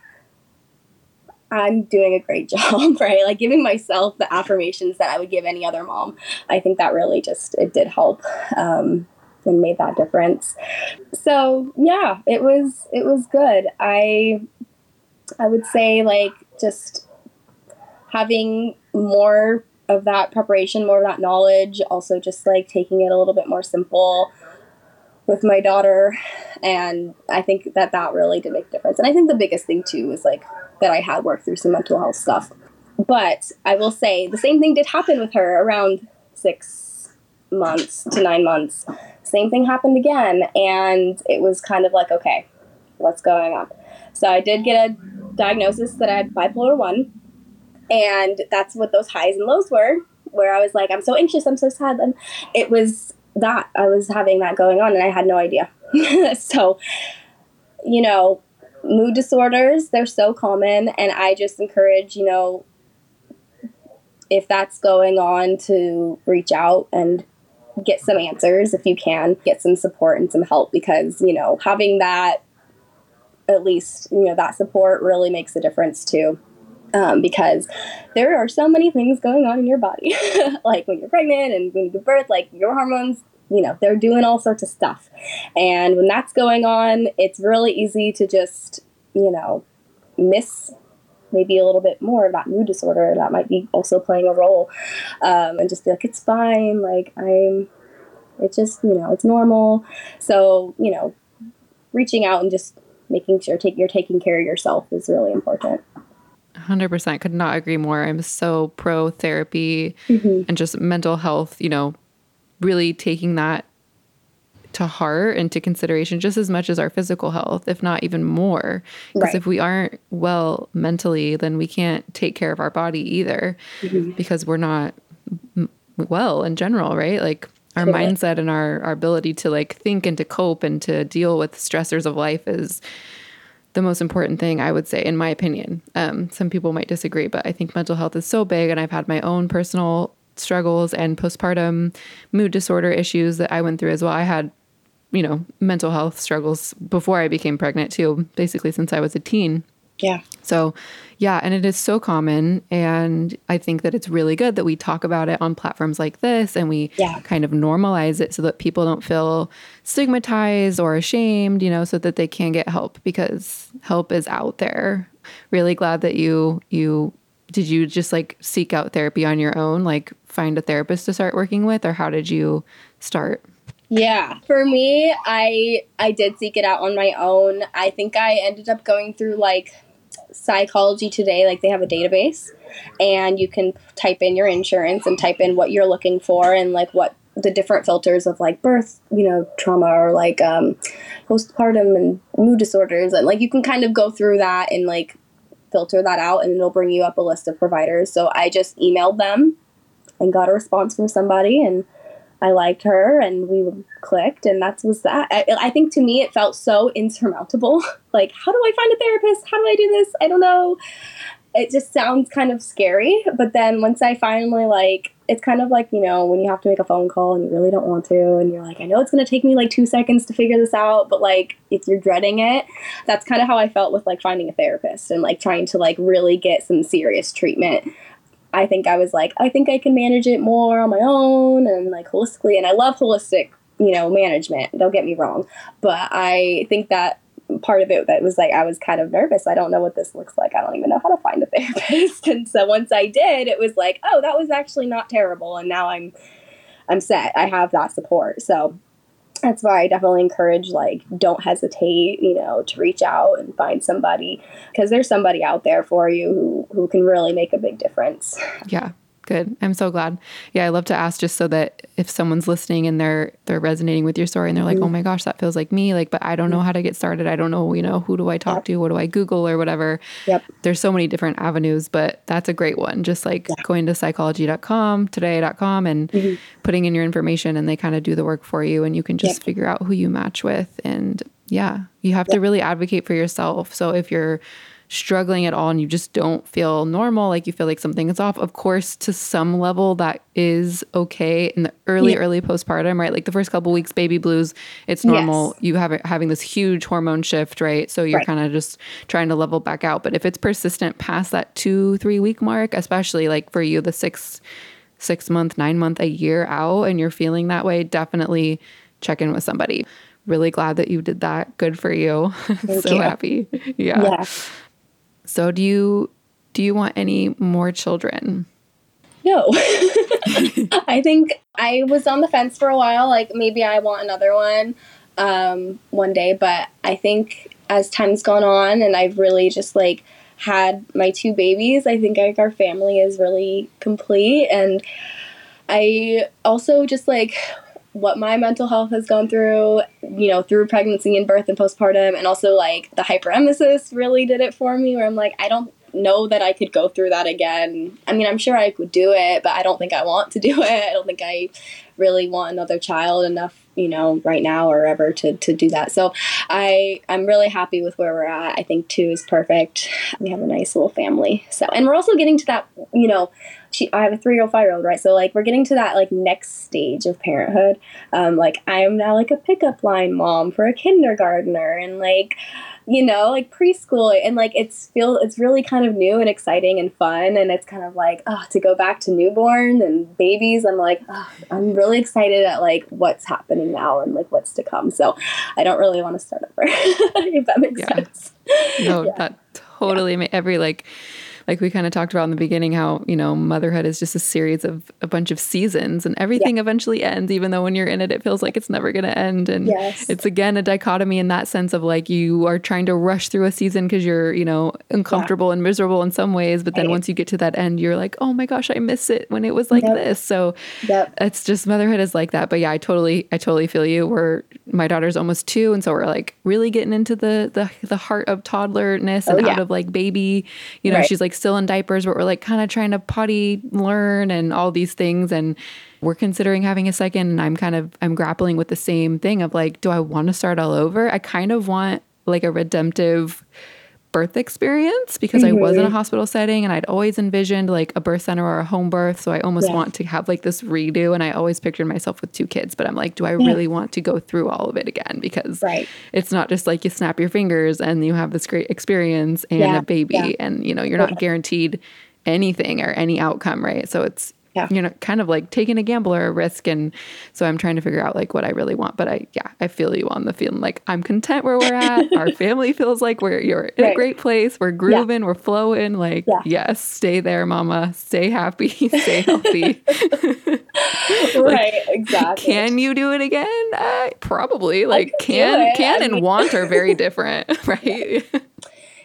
I'm doing a great [LAUGHS] job, right? Like giving myself the affirmations that I would give any other mom. I think that really just it did help um, and made that difference. So yeah, it was it was good. I I would say like just having more of that preparation, more of that knowledge, also just like taking it a little bit more simple with my daughter and i think that that really did make a difference. And i think the biggest thing too was like that i had worked through some mental health stuff. But i will say the same thing did happen with her around six months to nine months. Same thing happened again and it was kind of like okay what's going on? So i did get a diagnosis that i had bipolar 1 and that's what those highs and lows were where i was like i'm so anxious. I'm so sad. And it was that I was having that going on and I had no idea. [LAUGHS] so, you know, mood disorders, they're so common and I just encourage, you know, if that's going on to reach out and get some answers if you can, get some support and some help because, you know, having that at least, you know, that support really makes a difference too. Um, because there are so many things going on in your body. [LAUGHS] like when you're pregnant and when you give birth, like your hormones, you know, they're doing all sorts of stuff. And when that's going on, it's really easy to just, you know, miss maybe a little bit more that mood disorder that might be also playing a role um, and just be like, it's fine. Like, I'm, it's just, you know, it's normal. So, you know, reaching out and just making sure take, you're taking care of yourself is really important. 100% could not agree more. I'm so pro therapy mm-hmm. and just mental health, you know, really taking that to heart and to consideration just as much as our physical health, if not even more. Because right. if we aren't well mentally, then we can't take care of our body either mm-hmm. because we're not well in general, right? Like our mindset and our, our ability to like think and to cope and to deal with stressors of life is the most important thing I would say, in my opinion. Um, some people might disagree, but I think mental health is so big, and I've had my own personal struggles and postpartum mood disorder issues that I went through as well. I had, you know, mental health struggles before I became pregnant too, basically since I was a teen. Yeah. So, yeah, and it is so common. And I think that it's really good that we talk about it on platforms like this and we yeah. kind of normalize it so that people don't feel stigmatized or ashamed, you know, so that they can get help because help is out there. Really glad that you you did you just like seek out therapy on your own, like find a therapist to start working with, or how did you start? Yeah, for me, I I did seek it out on my own. I think I ended up going through like Psychology Today, like they have a database, and you can type in your insurance and type in what you're looking for and like what the different filters of like birth, you know, trauma or like um, postpartum and mood disorders, and like you can kind of go through that and like filter that out and it'll bring you up a list of providers. So I just emailed them and got a response from somebody and I liked her and we clicked and that was that. I, I think to me it felt so insurmountable. [LAUGHS] like, how do I find a therapist? How do I do this? I don't know. It just sounds kind of scary. But then once I finally like it's kind of like, you know, when you have to make a phone call and you really don't want to, and you're like, I know it's going to take me like two seconds to figure this out, but like, if you're dreading it, that's kind of how I felt with like finding a therapist and like trying to like really get some serious treatment. I think I was like, I think I can manage it more on my own and like holistically. And I love holistic, you know, management. Don't get me wrong. But I think that part of it that was like I was kind of nervous. I don't know what this looks like. I don't even know how to find a therapist. [LAUGHS] And so once I did, it was like, oh, that was actually not terrible. And now I'm I'm set. I have that support. So that's why I definitely encourage like don't hesitate, you know, to reach out and find somebody because there's somebody out there for you who who can really make a big difference. Yeah. Good. I'm so glad. Yeah, I love to ask just so that if someone's listening and they're they're resonating with your story and they're like, mm-hmm. "Oh my gosh, that feels like me." Like, but I don't know how to get started. I don't know, you know, who do I talk yep. to? What do I Google or whatever? Yep. There's so many different avenues, but that's a great one. Just like yeah. going to psychology.com, today.com and mm-hmm. putting in your information and they kind of do the work for you and you can just yep. figure out who you match with and yeah, you have to really advocate for yourself. So if you're struggling at all and you just don't feel normal, like you feel like something is off, of course, to some level, that is okay in the early, yeah. early postpartum, right? Like the first couple weeks, baby blues, it's normal. Yes. You have it having this huge hormone shift, right? So you're right. kind of just trying to level back out. But if it's persistent past that two, three week mark, especially like for you, the six, six month, nine month, a year out, and you're feeling that way, definitely check in with somebody really glad that you did that. Good for you. [LAUGHS] so you. happy. Yeah. yeah. So do you do you want any more children? No. [LAUGHS] I think I was on the fence for a while like maybe I want another one um, one day, but I think as time's gone on and I've really just like had my two babies, I think like our family is really complete and I also just like what my mental health has gone through, you know, through pregnancy and birth and postpartum, and also like the hyperemesis really did it for me, where I'm like, I don't know that I could go through that again. I mean, I'm sure I could do it, but I don't think I want to do it. I don't think I really want another child enough, you know, right now or ever to, to do that. So I I'm really happy with where we're at. I think two is perfect. We have a nice little family. So and we're also getting to that, you know, she I have a three year old, five year old, right? So like we're getting to that like next stage of parenthood. Um, like I am now like a pickup line mom for a kindergartner and like you know, like preschool and like it's feel it's really kind of new and exciting and fun and it's kind of like oh to go back to newborn and babies. I'm like oh, I'm really excited at like what's happening now and like what's to come. So I don't really want to start over [LAUGHS] if that makes yeah. sense. No, [LAUGHS] yeah. that totally yeah. every like like we kind of talked about in the beginning how you know motherhood is just a series of a bunch of seasons and everything yeah. eventually ends even though when you're in it it feels like it's never going to end and yes. it's again a dichotomy in that sense of like you are trying to rush through a season because you're you know uncomfortable yeah. and miserable in some ways but then right. once you get to that end you're like oh my gosh i miss it when it was like yep. this so yep. it's just motherhood is like that but yeah i totally i totally feel you we're my daughter's almost two and so we're like really getting into the the, the heart of toddlerness oh, and oh, yeah. out of like baby you know right. she's like still in diapers but we're like kind of trying to potty learn and all these things and we're considering having a second and I'm kind of I'm grappling with the same thing of like do I want to start all over? I kind of want like a redemptive birth experience because mm-hmm. I was in a mm-hmm. hospital setting and I'd always envisioned like a birth center or a home birth. So I almost yeah. want to have like this redo. And I always pictured myself with two kids, but I'm like, do I yeah. really want to go through all of it again? Because right. it's not just like you snap your fingers and you have this great experience and yeah. a baby and you know, you're not guaranteed anything or any outcome, right? So it's yeah. you know, kind of like taking a gamble or a risk. And so I'm trying to figure out like what I really want. But I, yeah, I feel you on the feeling like I'm content where we're at. [LAUGHS] Our family feels like we're, you're in right. a great place. We're grooving, yeah. we're flowing. Like, yeah. yes, stay there, mama. Stay happy, [LAUGHS] stay healthy. [LAUGHS] right, exactly. Can you do it again? Uh, probably. Like, can, can, and want are very different, right?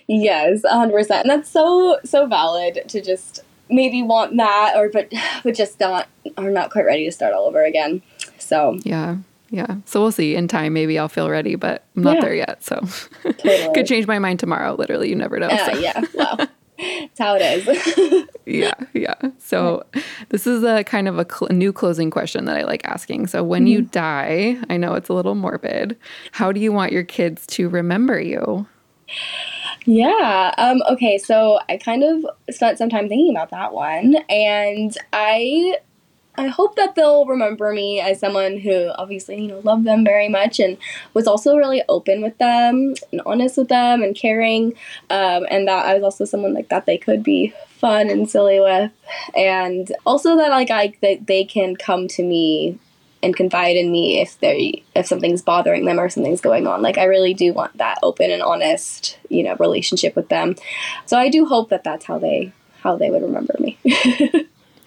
Yes, 100%. And that's so, so valid to just maybe want that or but [SIGHS] but just not are not quite ready to start all over again. So yeah. Yeah. So we'll see. In time, maybe I'll feel ready, but I'm not yeah. there yet. So [LAUGHS] totally. could change my mind tomorrow. Literally, you never know. Uh, so. Yeah. [LAUGHS] Wow. That's how it is. [LAUGHS] yeah. Yeah. So this is a kind of a cl- new closing question that I like asking. So when mm-hmm. you die, I know it's a little morbid. How do you want your kids to remember you? Yeah. Um, okay. So I kind of spent some time thinking about that one, and I I hope that they'll remember me as someone who obviously, you know, loved them very much and was also really open with them and honest with them and caring. Um, and that I was also someone like that they could be fun and silly with. And also that like I that they can come to me and confide in me if they if something's bothering them or something's going on. Like I really do want that open and honest, you know, relationship with them. So I do hope that that's how they how they would remember me. [LAUGHS]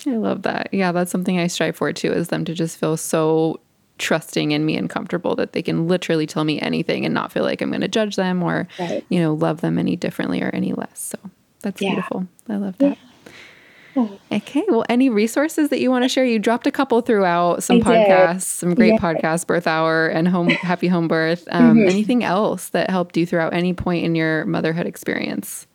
I love that. Yeah, that's something I strive for too is them to just feel so trusting in me and comfortable that they can literally tell me anything and not feel like I'm going to judge them or right. you know love them any differently or any less. So that's yeah. beautiful. I love that. Yeah. Okay. Well, any resources that you want to share? You dropped a couple throughout some I podcasts, did. some great yeah. podcasts, Birth Hour and Home [LAUGHS] Happy Home Birth. Um, mm-hmm. Anything else that helped you throughout any point in your motherhood experience?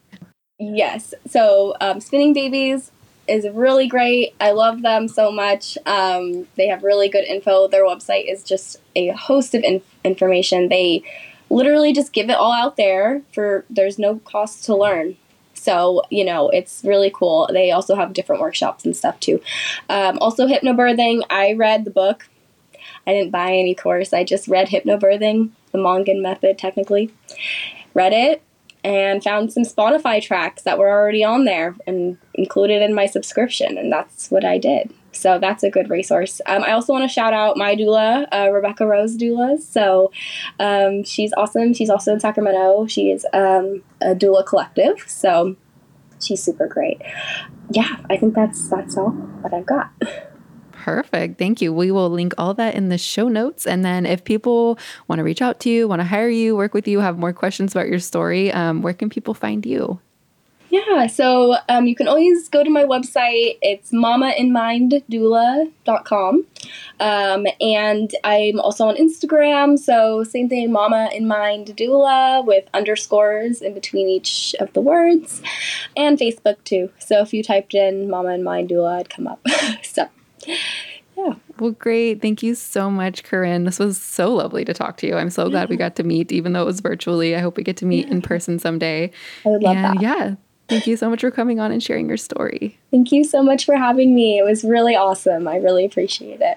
Yes. So, um, Spinning Babies is really great. I love them so much. Um, they have really good info. Their website is just a host of inf- information. They literally just give it all out there for there's no cost to learn. So, you know, it's really cool. They also have different workshops and stuff too. Um, also, hypnobirthing. I read the book. I didn't buy any course. I just read hypnobirthing, the Mongan method, technically. Read it and found some Spotify tracks that were already on there and included in my subscription. And that's what I did. So that's a good resource. Um, I also want to shout out my doula, uh, Rebecca Rose Doulas. So um, she's awesome. She's also in Sacramento. She is um, a doula collective. So she's super great. Yeah, I think that's that's all that I've got. Perfect. Thank you. We will link all that in the show notes. And then if people want to reach out to you, want to hire you, work with you, have more questions about your story, um, where can people find you? Yeah, so um, you can always go to my website. It's mamainminddoula.com. Um, and I'm also on Instagram. So, same thing, Mama in Mind Doula with underscores in between each of the words. And Facebook too. So, if you typed in Mama in Mind Doula, I'd come up. [LAUGHS] so, yeah. Well, great. Thank you so much, Kerynn. This was so lovely to talk to you. I'm so glad we got to meet, even though it was virtually. I hope we get to meet yeah. in person someday. I would love and that. Yeah. Thank you so much for coming on and sharing your story. Thank you so much for having me. It was really awesome. I really appreciate it.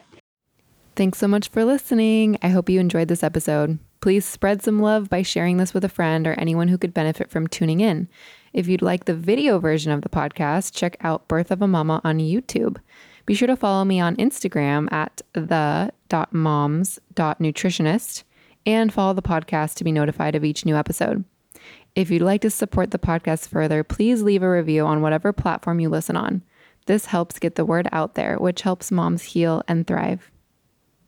Thanks so much for listening. I hope you enjoyed this episode. Please spread some love by sharing this with a friend or anyone who could benefit from tuning in. If you'd like the video version of the podcast, check out Birth of a Mama on YouTube. Be sure to follow me on Instagram at the.moms.nutritionist and follow the podcast to be notified of each new episode. If you'd like to support the podcast further, please leave a review on whatever platform you listen on. This helps get the word out there, which helps moms heal and thrive.